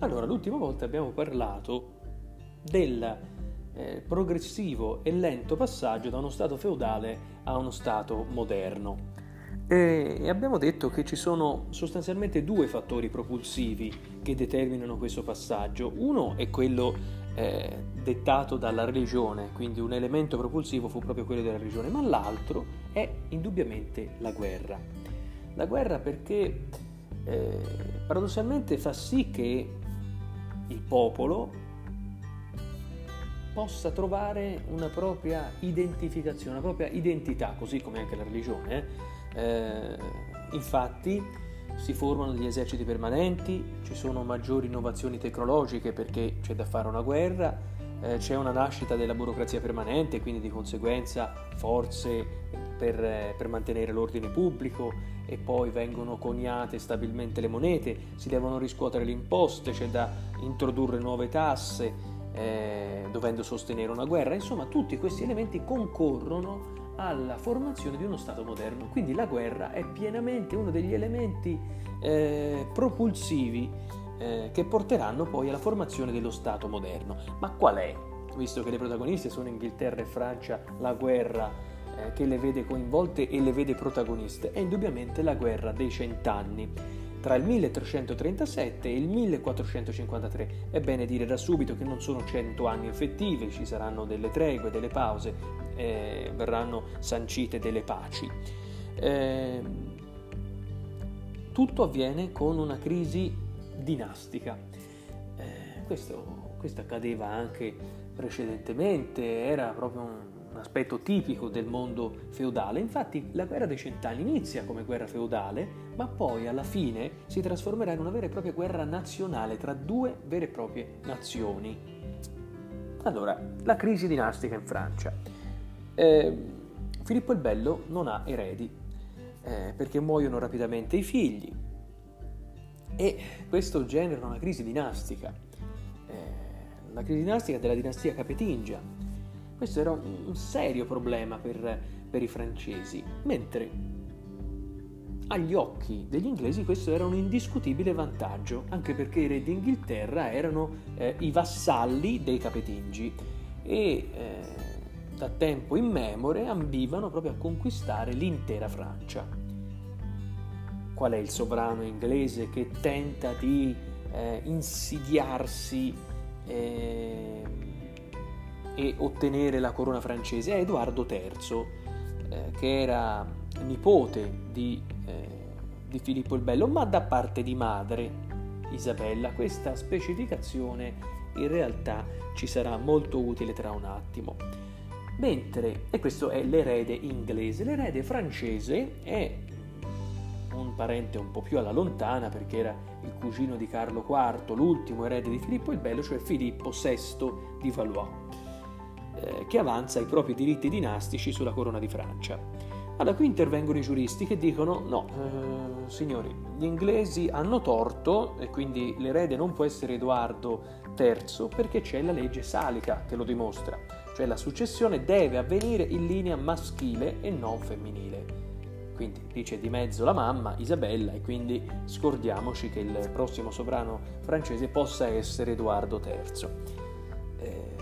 Allora, l'ultima volta abbiamo parlato del eh, progressivo e lento passaggio da uno stato feudale a uno stato moderno. E abbiamo detto che ci sono sostanzialmente due fattori propulsivi che determinano questo passaggio. Uno è quello eh, dettato dalla religione, quindi un elemento propulsivo fu proprio quello della religione, ma l'altro è indubbiamente la guerra. La guerra perché eh, paradossalmente fa sì che il popolo possa trovare una propria identificazione, una propria identità, così come anche la religione. Eh? Eh, infatti si formano degli eserciti permanenti, ci sono maggiori innovazioni tecnologiche perché c'è da fare una guerra, eh, c'è una nascita della burocrazia permanente, quindi di conseguenza forze per, eh, per, mantenere l'ordine pubblico e poi vengono coniate stabilmente le monete, si devono riscuotere le imposte, c'è da introdurre nuove tasse, eh, dovendo sostenere una guerra, insomma tutti questi elementi concorrono alla formazione di uno Stato moderno. Quindi la guerra è pienamente uno degli elementi eh, propulsivi eh, che porteranno poi alla formazione dello Stato moderno. Ma qual è? Visto che le protagoniste sono Inghilterra e Francia, la guerra eh, che le vede coinvolte e le vede protagoniste è indubbiamente la guerra dei cent'anni tra il 1337 e il 1453. È bene dire da subito che non sono cento anni effettivi, ci saranno delle tregue, delle pause, eh, verranno sancite delle paci. Eh, tutto avviene con una crisi dinastica. Eh, questo, questo accadeva anche precedentemente, era proprio un, aspetto tipico del mondo feudale. Infatti la guerra dei cent'anni inizia come guerra feudale, ma poi alla fine si trasformerà in una vera e propria guerra nazionale tra due vere e proprie nazioni. Allora, la crisi dinastica in Francia. Eh, Filippo il Bello non ha eredi eh, perché muoiono rapidamente i figli e questo genera una crisi dinastica. Eh, la crisi dinastica della dinastia capetingia questo era un serio problema per, per i francesi, mentre agli occhi degli inglesi questo era un indiscutibile vantaggio, anche perché i re d'Inghilterra erano eh, i vassalli dei capetingi e eh, da tempo immemore ambivano proprio a conquistare l'intera Francia. Qual è il sovrano inglese che tenta di eh, insidiarsi eh, e ottenere la corona francese è Edoardo III, eh, che era nipote di, eh, di Filippo il Bello, ma da parte di madre Isabella. Questa specificazione in realtà ci sarà molto utile tra un attimo. Mentre, e questo è l'erede inglese, l'erede francese è un parente un po' più alla lontana perché era il cugino di Carlo IV, l'ultimo erede di Filippo il Bello, cioè Filippo VI di Valois. Eh, che avanza i propri diritti dinastici sulla corona di Francia. Allora qui intervengono i giuristi che dicono no, eh, signori, gli inglesi hanno torto e quindi l'erede non può essere Edoardo III perché c'è la legge salica che lo dimostra, cioè la successione deve avvenire in linea maschile e non femminile. Quindi dice di mezzo la mamma, Isabella, e quindi scordiamoci che il prossimo sovrano francese possa essere Edoardo III. Eh,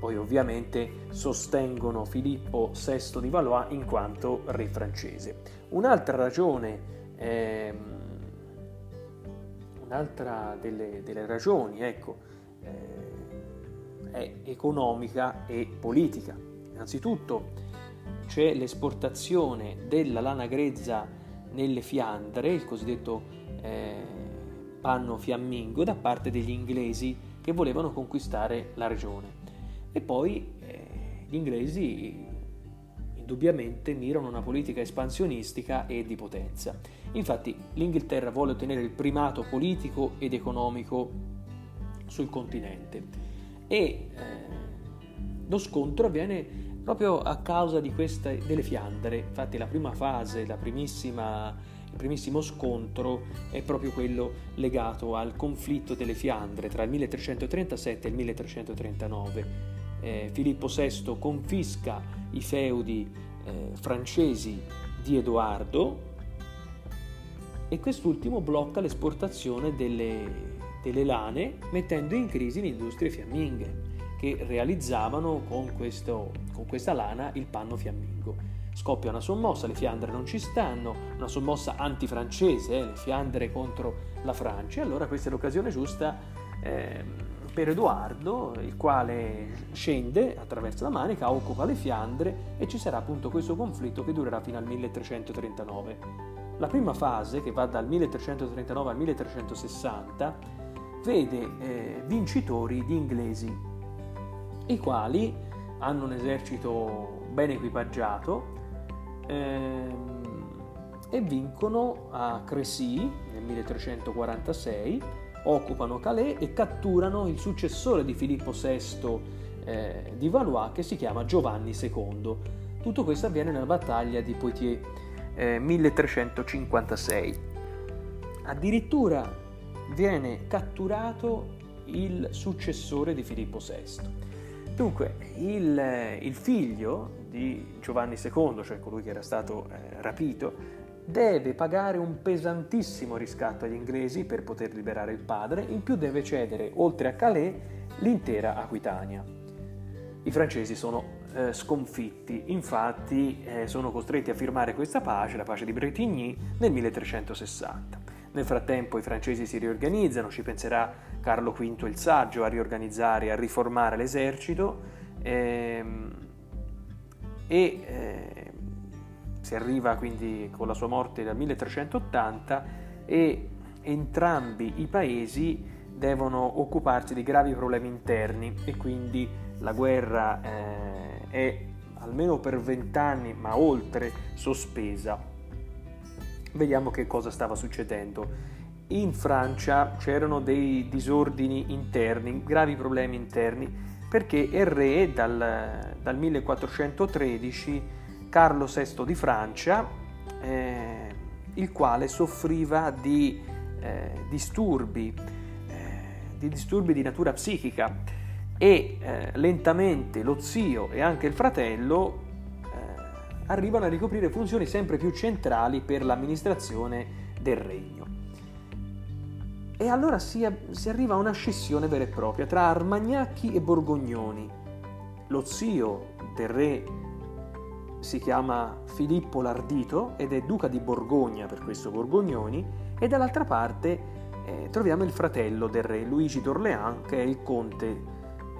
poi ovviamente sostengono Filippo VI di Valois in quanto re francese. Un'altra ragione, ehm, un'altra delle, delle, ragioni, ecco, eh, è economica e politica. Innanzitutto c'è l'esportazione della lana grezza nelle Fiandre, il cosiddetto eh, panno fiammingo, da parte degli inglesi che volevano conquistare la regione. E poi eh, gli inglesi indubbiamente mirano una politica espansionistica e di potenza. Infatti l'Inghilterra vuole ottenere il primato politico ed economico sul continente e eh, lo scontro avviene proprio a causa queste, delle Fiandre. Infatti la prima fase, la il primissimo scontro è proprio quello legato al conflitto delle Fiandre tra il 1337 e il 1339 eh, Filippo VI confisca i feudi eh, francesi di Edoardo e quest'ultimo blocca l'esportazione delle, delle lane mettendo in crisi le industrie fiamminghe che realizzavano con, questo, con questa lana il panno fiammingo. Scoppia una sommossa, le Fiandre non ci stanno, una sommossa antifrancese, eh, le Fiandre contro la Francia, e allora questa è l'occasione giusta eh, per Edoardo, il quale scende attraverso la Manica, occupa le Fiandre e ci sarà appunto questo conflitto che durerà fino al 1339. La prima fase, che va dal 1339 al 1360, vede eh, vincitori gli inglesi, i quali hanno un esercito ben equipaggiato ehm, e vincono a Crécy nel 1346, occupano Calais e catturano il successore di Filippo VI eh, di Valois che si chiama Giovanni II. Tutto questo avviene nella battaglia di Poitiers eh, 1356. Addirittura viene catturato il successore di Filippo VI. Dunque, il, il, figlio di Giovanni II, cioè colui che era stato eh, rapito, deve pagare un pesantissimo riscatto agli inglesi per poter liberare il padre, in più deve cedere, oltre a Calais, l'intera Aquitania. I francesi sono eh, sconfitti, infatti eh, sono costretti a firmare questa pace, la pace di Bretigny, nel 1360. Nel frattempo i francesi si riorganizzano, ci penserà Carlo V il Saggio a riorganizzare, a riformare l'esercito ehm, e eh, si arriva quindi con la sua morte dal 1380 e entrambi i paesi devono occuparsi di gravi problemi interni e quindi la guerra eh, è almeno per vent'anni, ma oltre, sospesa vediamo che cosa stava succedendo. In Francia c'erano dei disordini interni, gravi problemi interni, perché il re dal, dal 1413, Carlo VI di Francia, eh, il quale soffriva di eh, disturbi, eh, di disturbi di natura psichica e eh, lentamente lo zio e anche il fratello arrivano a ricoprire funzioni sempre più centrali per l'amministrazione del regno. E allora si, si arriva a una scissione vera e propria tra Armagnacchi e Borgognoni. Lo zio del re si chiama Filippo l'Ardito ed è duca di Borgogna, per questo Borgognoni, e dall'altra parte eh, troviamo il fratello del re, Luigi d'Orléans, che è il conte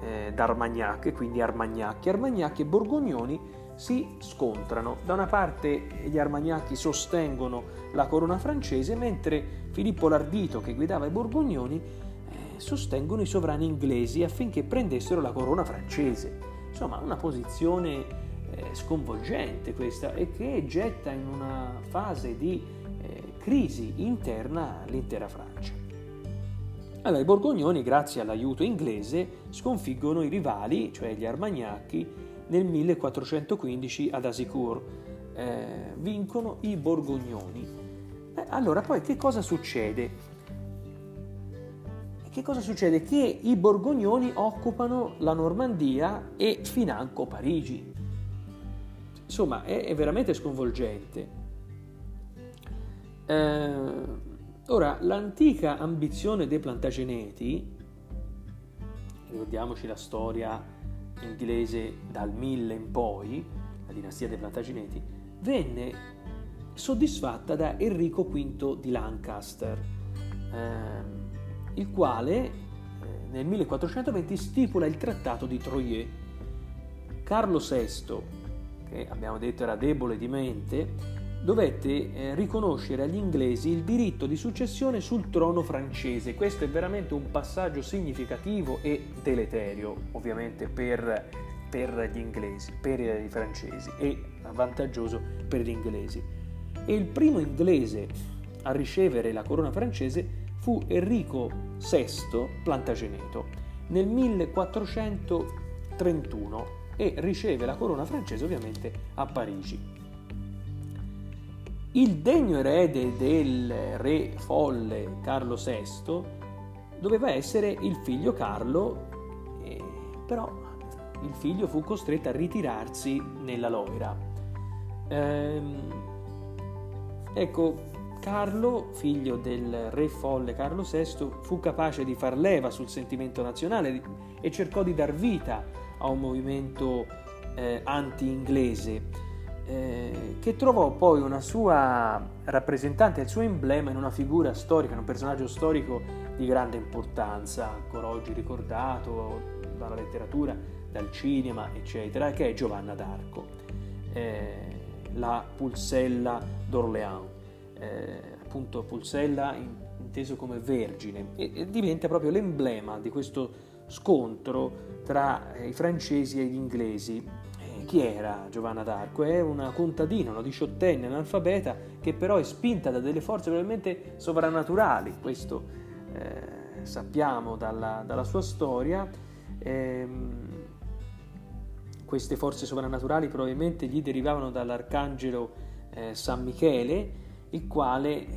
eh, d'Armagnac, quindi Armagnacchi. Armagnacchi e Borgognoni si scontrano. Da una parte gli Armagnacchi sostengono la corona francese, mentre Filippo l'Ardito, che guidava i Borgognoni, eh, sostengono i sovrani inglesi affinché prendessero la corona francese. Insomma, una posizione eh, sconvolgente questa e che getta in una fase di eh, crisi interna l'intera Francia. Allora, i Borgognoni, grazie all'aiuto inglese, sconfiggono i rivali, cioè gli Armagnacchi, nel 1415 ad Asicourt. Eh, vincono i Borgognoni. Eh, allora, poi che cosa succede? Che cosa succede? Che i Borgognoni occupano la Normandia e financo Parigi. Insomma, è, è veramente sconvolgente. Eh, ora, l'antica ambizione dei Plantageneti, ricordiamoci la storia inglese dal 1000 in poi, la dinastia dei Plantageneti, venne soddisfatta da Enrico V di Lancaster, ehm, il quale eh, nel 1420 stipula il trattato di Troyes. Carlo VI, che abbiamo detto era debole di mente, dovette eh, riconoscere agli inglesi il diritto di successione sul trono francese. Questo è veramente un passaggio significativo e deleterio, ovviamente, per, per gli inglesi, per i francesi e vantaggioso per gli inglesi. E il primo inglese a ricevere la corona francese fu Enrico VI Plantageneto nel 1431 e riceve la corona francese ovviamente a Parigi. Il degno erede del re folle Carlo VI doveva essere il figlio Carlo, eh, però il figlio fu costretto a ritirarsi nella Loira. Ehm, ecco, Carlo, figlio del re folle Carlo VI, fu capace di far leva sul sentimento nazionale e cercò di dar vita a un movimento eh, anti-inglese eh, che trovò poi una sua rappresentante, il suo emblema in una figura storica, in un personaggio storico di grande importanza, ancora oggi ricordato dalla letteratura, dal cinema, eccetera, che è Giovanna d'Arco, eh, la Pulsella d'Orléans, eh, appunto Pulsella inteso come vergine, e, e diventa proprio l'emblema di questo scontro tra i francesi e gli inglesi chi era Giovanna d'Arco? È una contadina, una diciottenne analfabeta che però è spinta da delle forze probabilmente sovrannaturali, questo eh, sappiamo dalla, dalla, sua storia. Eh, queste forze sovrannaturali probabilmente gli derivavano dall'arcangelo eh, San Michele, il quale eh,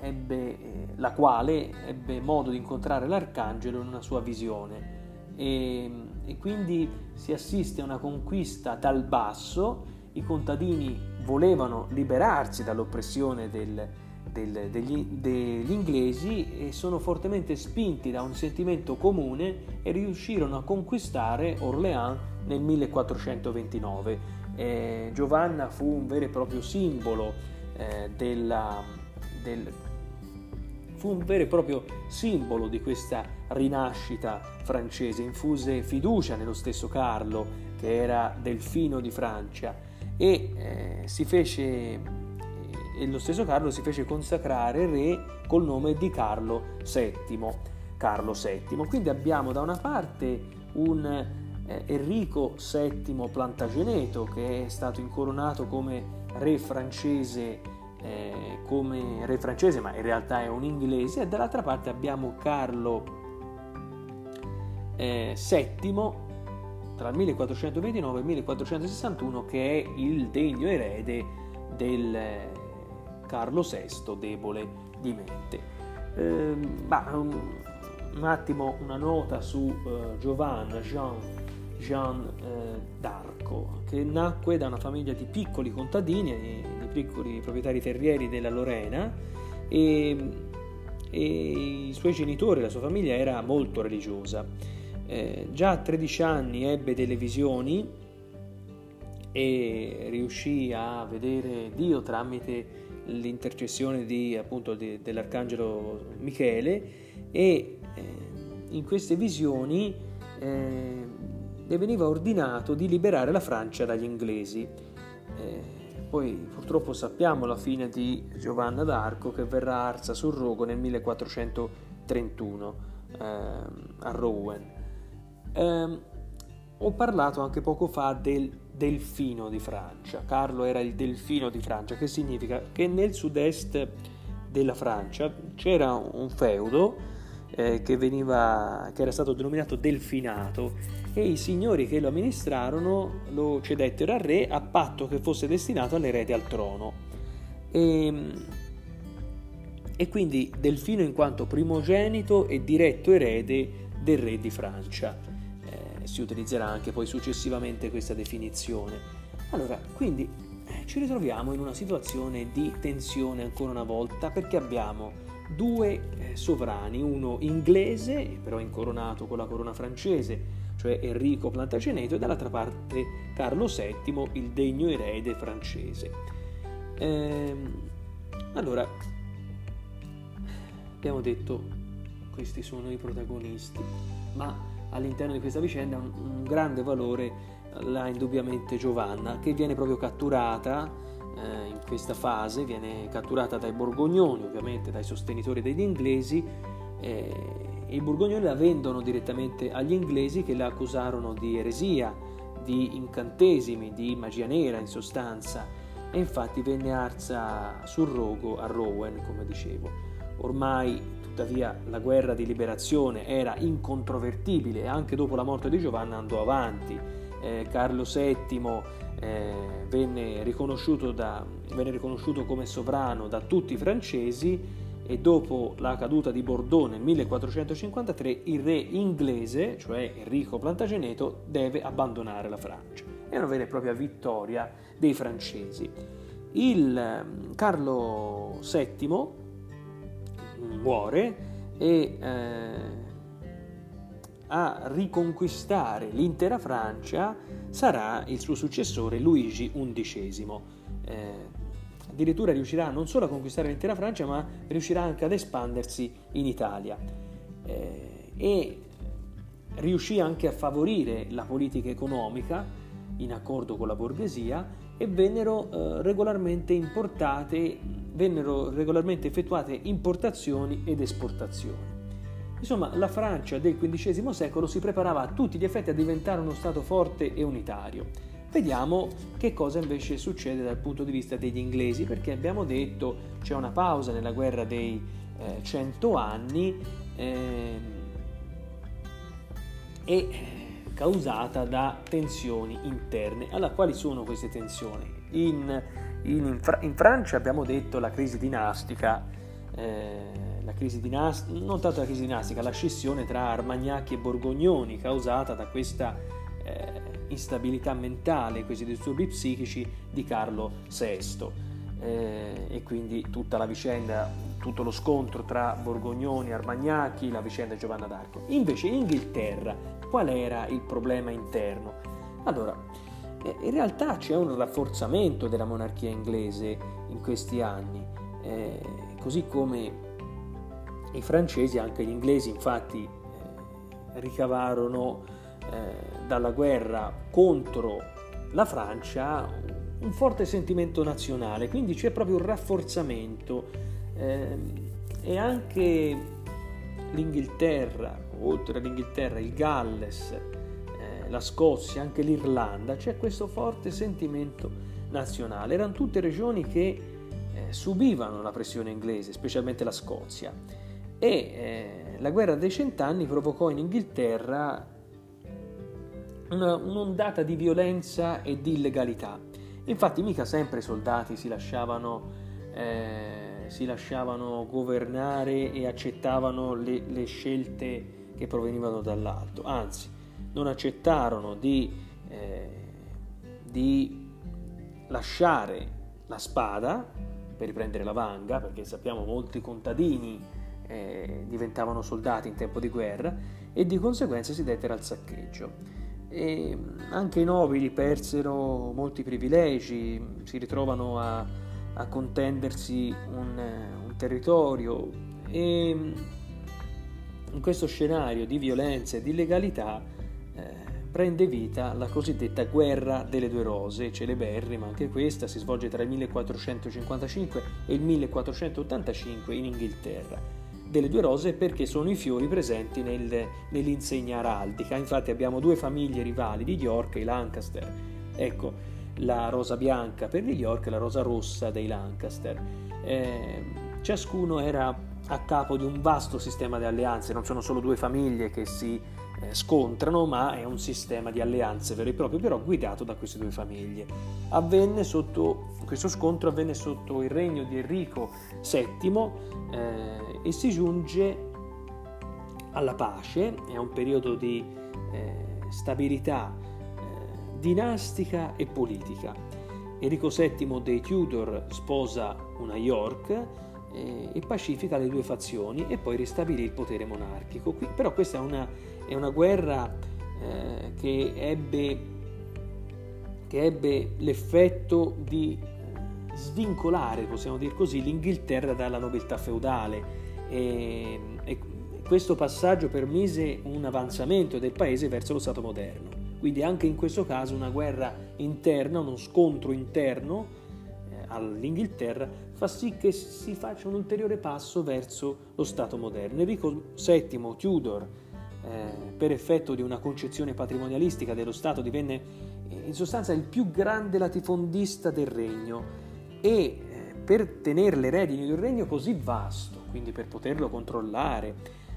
ebbe, eh, la quale ebbe modo di incontrare l'arcangelo in una sua visione. E, e quindi si assiste a una conquista dal basso, i contadini volevano liberarsi dall'oppressione del, del, degli, degli, inglesi e sono fortemente spinti da un sentimento comune e riuscirono a conquistare Orléans nel 1429. Eh, Giovanna fu un vero e proprio simbolo eh, della, del, fu un vero e proprio simbolo di questa rinascita francese, infuse fiducia nello stesso Carlo, che era delfino di Francia, e eh, fece e lo stesso Carlo si fece consacrare re col nome di Carlo VII. Carlo VII. Quindi abbiamo da una parte un eh, Enrico VII Plantageneto che è stato incoronato come re francese eh, come re francese, ma in realtà è un inglese, e dall'altra parte abbiamo Carlo eh, VII tra il 1429 e il 1461 che è il degno erede del eh, Carlo VI debole di mente. Eh, bah, un, un, attimo una nota su uh, Giovanna Jean, Jean eh, d'Arco che nacque da una famiglia di piccoli contadini piccoli proprietari terrieri della Lorena e, e i suoi genitori, la sua famiglia era molto religiosa. Eh, già a 13 anni ebbe delle visioni e riuscì a vedere Dio tramite l'intercessione di, appunto, di, dell'arcangelo Michele e eh, in queste visioni eh, le veniva ordinato di liberare la Francia dagli inglesi. Eh, poi purtroppo sappiamo la fine di Giovanna d'Arco che verrà arsa sul rogo nel 1431 ehm, a Rouen. Ehm, ho parlato anche poco fa del delfino di Francia. Carlo era il delfino di Francia, che significa che nel sud-est della Francia c'era un feudo eh, che, veniva, che era stato denominato delfinato e i signori che lo amministrarono lo cedettero al re a patto che fosse destinato all'erede al trono. E, ehm, e quindi Delfino in quanto primogenito e diretto erede del re di Francia. Eh, si utilizzerà anche poi successivamente questa definizione. Allora, quindi eh, ci ritroviamo in una situazione di tensione ancora una volta perché abbiamo due eh, sovrani, uno inglese, però incoronato con la corona francese, cioè Enrico Plantageneto, e dall'altra parte Carlo VII, il degno erede francese. Ehm, allora, abbiamo detto questi sono i protagonisti, ma all'interno di questa vicenda un, un grande valore l'ha indubbiamente Giovanna, che viene proprio catturata eh, in questa fase, viene catturata dai borgognoni, ovviamente dai sostenitori degli inglesi, eh, i borgognoni la vendono direttamente agli inglesi che la accusarono di eresia, di incantesimi, di magia nera in sostanza, e infatti venne arsa sul rogo a Rowen, come dicevo. Ormai, tuttavia, la guerra di liberazione era incontrovertibile e anche dopo la morte di Giovanna andò avanti. Eh, Carlo VII eh, venne, riconosciuto da, venne riconosciuto come sovrano da tutti i francesi e dopo la caduta di Bordeaux nel 1453 il re inglese, cioè Enrico Plantageneto, deve abbandonare la Francia. È una vera e propria vittoria dei francesi. il ehm, Carlo VII muore e eh, a riconquistare l'intera Francia sarà il suo successore Luigi XI. Eh, addirittura riuscirà non solo a conquistare l'intera Francia, ma riuscirà anche ad espandersi in Italia. Eh, e riuscì anche a favorire la politica economica in accordo con la borghesia e vennero eh, regolarmente importate, vennero regolarmente effettuate importazioni ed esportazioni. Insomma, la Francia del XV secolo si preparava a tutti gli effetti a diventare uno Stato forte e unitario. Vediamo che cosa invece succede dal punto di vista degli inglesi, perché abbiamo detto c'è una pausa nella guerra dei eh, cento anni eh, e causata da tensioni interne. Allora, quali sono queste tensioni? In, in, in Francia abbiamo detto la crisi dinastica. Eh, la crisi dinastica, non tanto la crisi dinastica, la scissione tra Armagnacchi e Borgognoni causata da questa instabilità mentale, questi disturbi psichici di Carlo VI. Eh, e quindi tutta la vicenda, tutto lo scontro tra Borgognoni e Armagnacchi, la vicenda Giovanna d'Arco. Invece in Inghilterra, qual era il problema interno? Allora, eh, in realtà c'è un rafforzamento della monarchia inglese in questi anni, eh, così come i francesi, anche gli inglesi infatti eh, ricavarono dalla guerra contro la Francia un forte sentimento nazionale, quindi c'è proprio un rafforzamento. Eh, e anche l'Inghilterra, oltre all'Inghilterra, il Galles, eh, la Scozia, anche l'Irlanda, c'è questo forte sentimento nazionale. Erano tutte regioni che eh, subivano la pressione inglese, specialmente la Scozia. E eh, la guerra dei cent'anni provocò in Inghilterra un'ondata di violenza e di illegalità. Infatti mica sempre i soldati si lasciavano, eh, si lasciavano governare e accettavano le, le, scelte che provenivano dall'alto, anzi non accettarono di, eh, di lasciare la spada per riprendere la vanga, perché sappiamo molti contadini eh, diventavano soldati in tempo di guerra e di conseguenza si dettero al saccheggio. E anche i nobili persero molti privilegi, si ritrovano a, a contendersi un, un territorio e in questo scenario di violenza e di illegalità eh, prende vita la cosiddetta guerra delle due rose, celeberrima anche questa, si svolge tra il 1455 e il 1485 in Inghilterra delle due rose perché sono i fiori presenti nel, nell'insegna araldica. Infatti abbiamo due famiglie rivali di York, i Lancaster. Ecco, la rosa bianca per gli York e la rosa rossa dei Lancaster. Eh, ciascuno era a capo di un vasto sistema di alleanze, non sono solo due famiglie che si eh, scontrano, ma è un sistema di alleanze vero e proprio, però guidato da queste due famiglie. Sotto, questo scontro avvenne sotto il regno di Enrico VII eh, e si giunge alla pace, è un periodo di eh, stabilità eh, dinastica e politica. Enrico VII dei Tudor sposa una York eh, e pacifica le due fazioni e poi ristabilì il potere monarchico. Qui, però questa è una, è una guerra eh, che, ebbe, che ebbe l'effetto di svincolare, possiamo dire così, l'Inghilterra dalla nobiltà feudale e, e questo passaggio permise un avanzamento del paese verso lo Stato moderno. Quindi anche in questo caso una guerra interna, uno scontro interno eh, all'Inghilterra fa sì che si faccia un ulteriore passo verso lo Stato moderno. Enrico VII Tudor, eh, per effetto di una concezione patrimonialistica dello Stato, divenne eh, in sostanza il più grande latifondista del regno e eh, per tenere le redini di un regno così vasto, quindi per poterlo controllare,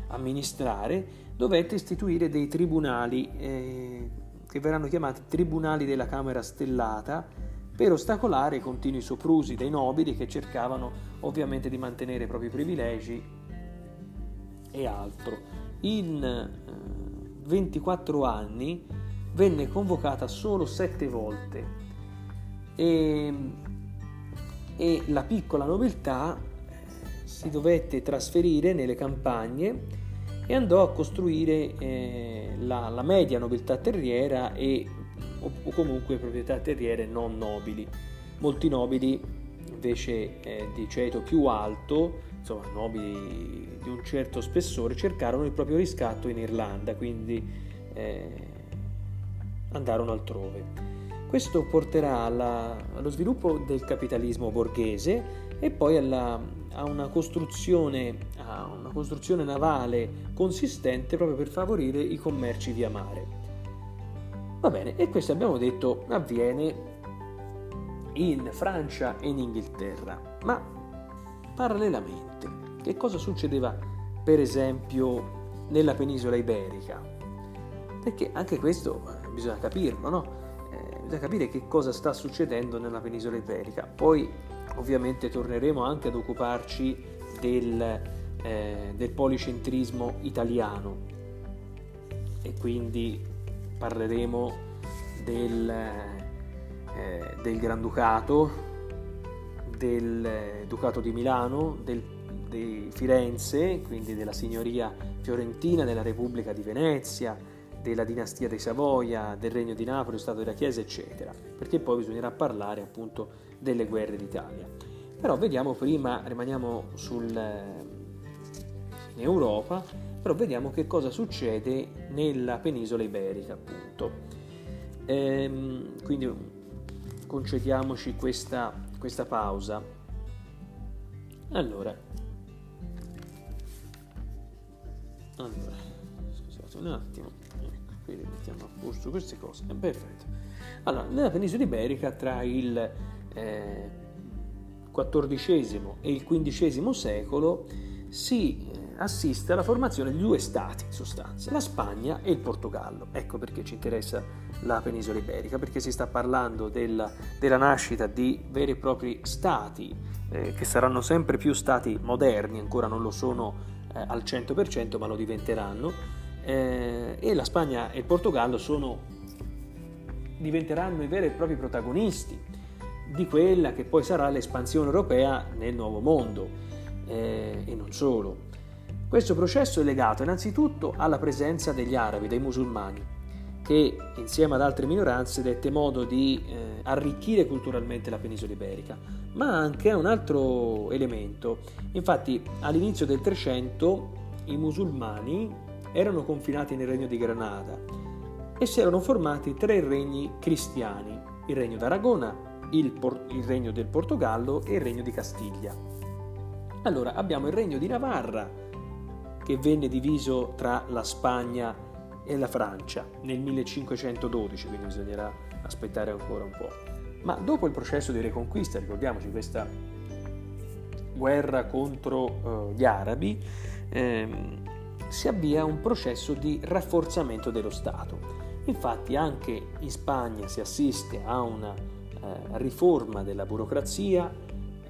amministrare, dovette istituire dei tribunali eh, che verranno chiamati tribunali della Camera Stellata per ostacolare i continui soprusi dei nobili che cercavano ovviamente di mantenere i propri privilegi e altro. In eh, 24 anni venne convocata solo sette volte e e la piccola nobiltà si dovette trasferire nelle campagne e andò a costruire eh, la, la, media nobiltà terriera e, o, o, comunque proprietà terriere non nobili. Molti nobili invece eh, di ceto più alto, insomma nobili di un certo spessore, cercarono il proprio riscatto in Irlanda, quindi eh, andarono altrove. Questo porterà alla, allo sviluppo del capitalismo borghese e poi alla, a, una costruzione, a una costruzione navale consistente proprio per favorire i commerci via mare. Va bene, e questo abbiamo detto avviene in Francia e in Inghilterra, ma parallelamente che cosa succedeva per esempio nella penisola iberica? Perché anche questo eh, bisogna capirlo, no? bisogna capire che cosa sta succedendo nella penisola iberica. Poi ovviamente torneremo anche ad occuparci del, eh, del policentrismo italiano. E quindi parleremo del, eh, del Granducato, del Ducato di Milano, del, di Firenze, quindi della signoria fiorentina, della Repubblica di Venezia, della dinastia dei Savoia, del regno di Napoli, Stato della Chiesa, eccetera, perché poi bisognerà parlare appunto delle guerre d'Italia. Però vediamo prima, rimaniamo sul, in Europa, però vediamo che cosa succede nella penisola iberica appunto. Ehm, quindi concediamoci questa, questa pausa. Allora, allora, scusate un attimo quindi mettiamo a posto queste cose, perfetto. Allora, nella penisola iberica tra il eh, XIV e il XV secolo si eh, assiste alla formazione di due stati in sostanza, la Spagna e il Portogallo. Ecco perché ci interessa la penisola iberica, perché si sta parlando della, della nascita di veri e propri stati eh, che saranno sempre più stati moderni, ancora non lo sono eh, al 100%, ma lo diventeranno eh, e la Spagna e il Portogallo sono, diventeranno i veri e propri protagonisti di quella che poi sarà l'espansione europea nel nuovo mondo eh, e non solo. Questo processo è legato innanzitutto alla presenza degli arabi, dei musulmani, che insieme ad altre minoranze dette modo di eh, arricchire culturalmente la penisola iberica, ma anche a un altro elemento. Infatti all'inizio del 300 i musulmani erano confinati nel regno di Granada e si erano formati tre regni cristiani, il regno d'Aragona, il, Por- il regno del Portogallo e il regno di Castiglia. Allora abbiamo il regno di Navarra che venne diviso tra la Spagna e la Francia nel 1512, quindi bisognerà aspettare ancora un po'. Ma dopo il processo di riconquista, ricordiamoci questa guerra contro uh, gli arabi, ehm, si avvia un processo di rafforzamento dello Stato. Infatti anche in Spagna si assiste a una eh, riforma della burocrazia,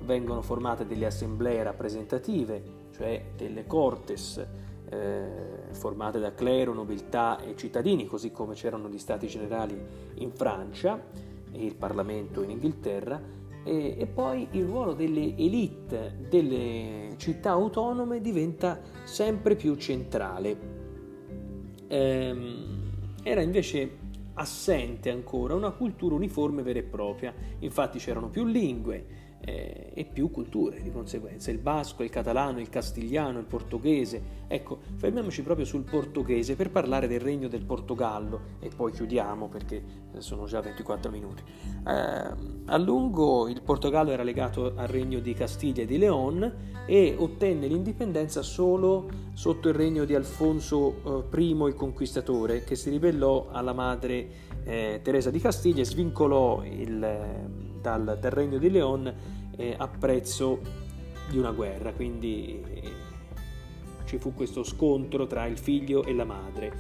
vengono formate delle assemblee rappresentative, cioè delle cortes eh, formate da clero, nobiltà e cittadini, così come c'erano gli stati generali in Francia e il Parlamento in Inghilterra, e, e poi il ruolo delle elite delle città autonome diventa sempre più centrale. Ehm, era invece assente ancora una cultura uniforme vera e propria, infatti c'erano più lingue, eh, e più culture di conseguenza, il basco, il catalano, il castigliano, il portoghese. Ecco, fermiamoci proprio sul portoghese per parlare del regno del Portogallo e poi chiudiamo perché sono già 24 minuti. Eh, a lungo il Portogallo era legato al regno di Castiglia e di Leon e ottenne l'indipendenza solo sotto il regno di Alfonso eh, I il Conquistatore che si ribellò alla madre eh, Teresa di Castiglia e svincolò il dal, dal regno di Leon eh, a prezzo di una guerra, quindi eh, ci fu questo scontro tra il figlio e la madre.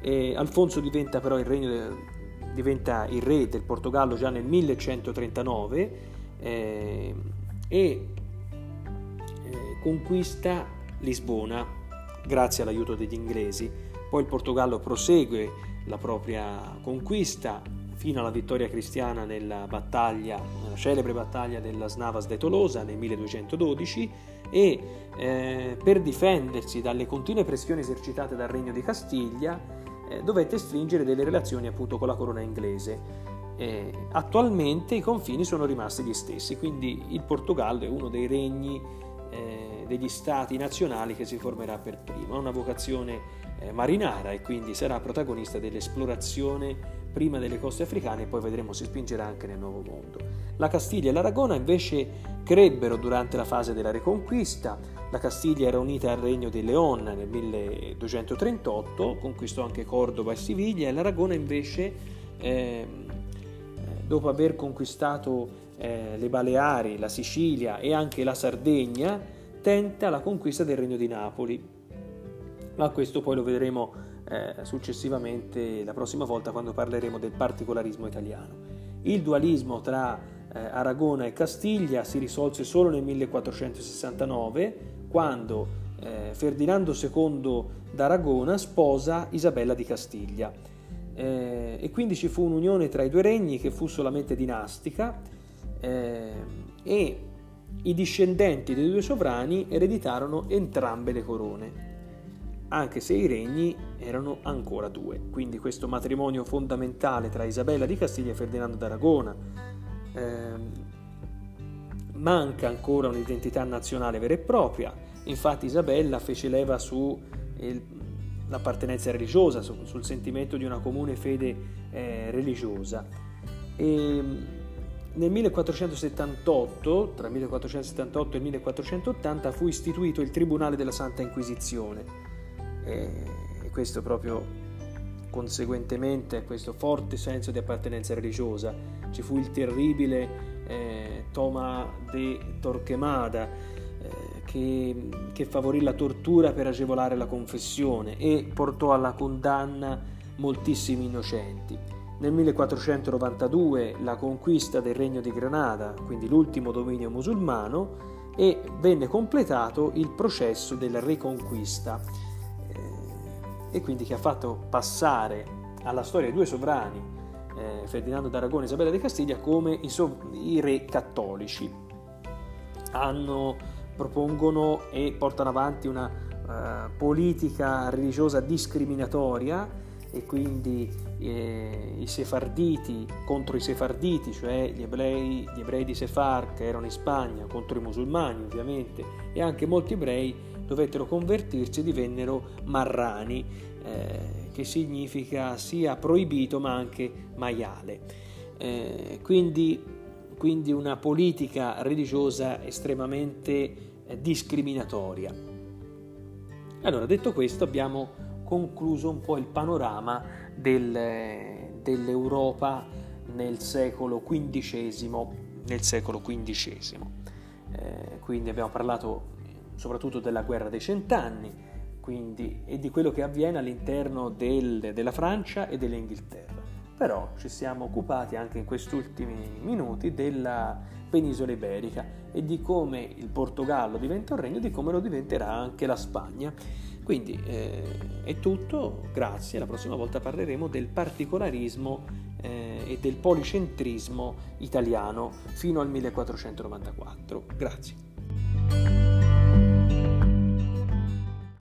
Eh, Alfonso diventa però il, regno, diventa il re del Portogallo già nel 1139 eh, e eh, conquista Lisbona grazie all'aiuto degli inglesi. Poi il Portogallo prosegue la propria conquista fino alla vittoria cristiana nella battaglia, nella celebre battaglia della Snavas de Tolosa nel 1212 e eh, per difendersi dalle continue pressioni esercitate dal Regno di Castiglia eh, dovette stringere delle relazioni appunto con la corona inglese. Eh, attualmente i confini sono rimasti gli stessi, quindi il Portogallo è uno dei regni eh, degli stati nazionali che si formerà per primo, ha una vocazione eh, marinara e quindi sarà protagonista dell'esplorazione prima delle coste africane e poi vedremo si spingerà anche nel Nuovo Mondo. La Castiglia e l'Aragona invece crebbero durante la fase della Reconquista, la Castiglia era unita al regno di León nel 1238, conquistò anche Cordova e Siviglia e l'Aragona invece ehm, dopo aver conquistato eh, le Baleari, la Sicilia e anche la Sardegna, tenta la conquista del regno di Napoli. Ma questo poi lo vedremo eh, successivamente la prossima volta quando parleremo del particolarismo italiano. Il dualismo tra eh, Aragona e Castiglia si risolse solo nel 1469 quando eh, Ferdinando II d'Aragona sposa Isabella di Castiglia eh, e quindi ci fu un'unione tra i due regni che fu solamente dinastica eh, e i discendenti dei due sovrani ereditarono entrambe le corone, anche se i regni erano ancora due. Quindi questo matrimonio fondamentale tra Isabella di Castiglia e Ferdinando d'Aragona eh, manca ancora un'identità nazionale vera e propria. Infatti Isabella fece leva su il, l'appartenenza religiosa, sul sentimento di una comune fede eh, religiosa. E nel 1478, tra 1478 e il 1480, fu istituito il Tribunale della Santa Inquisizione e questo proprio conseguentemente a questo forte senso di appartenenza religiosa. Ci fu il terribile eh, Toma de Torquemada, che, che favorì la tortura per agevolare la confessione e portò alla condanna moltissimi innocenti. Nel 1492 la conquista del Regno di Granada, quindi l'ultimo dominio musulmano, e venne completato il processo della Reconquista eh, e quindi che ha fatto passare alla storia due sovrani, eh, Ferdinando d'Aragona e Isabella di Castiglia, come i, so- i re cattolici. Hanno propongono e portano avanti una uh, politica religiosa discriminatoria e quindi eh, i sefarditi contro i sefarditi, cioè gli ebrei, gli ebrei di Sefar che erano in Spagna contro i musulmani ovviamente e anche molti ebrei dovettero convertirsi e divennero marrani, eh, che significa sia proibito ma anche maiale. Eh, quindi quindi una politica religiosa estremamente eh, discriminatoria. Allora, detto questo, abbiamo concluso un po' il panorama del, dell'Europa nel secolo XV. Nel secolo XV. Eh, quindi abbiamo parlato soprattutto della guerra dei cent'anni quindi, e di quello che avviene all'interno del, della Francia e dell'Inghilterra però ci siamo occupati anche in questi ultimi minuti della penisola iberica e di come il Portogallo diventa un regno e di come lo diventerà anche la Spagna. Quindi eh, è tutto, grazie, la prossima volta parleremo del particolarismo eh, e del policentrismo italiano fino al 1494. Grazie.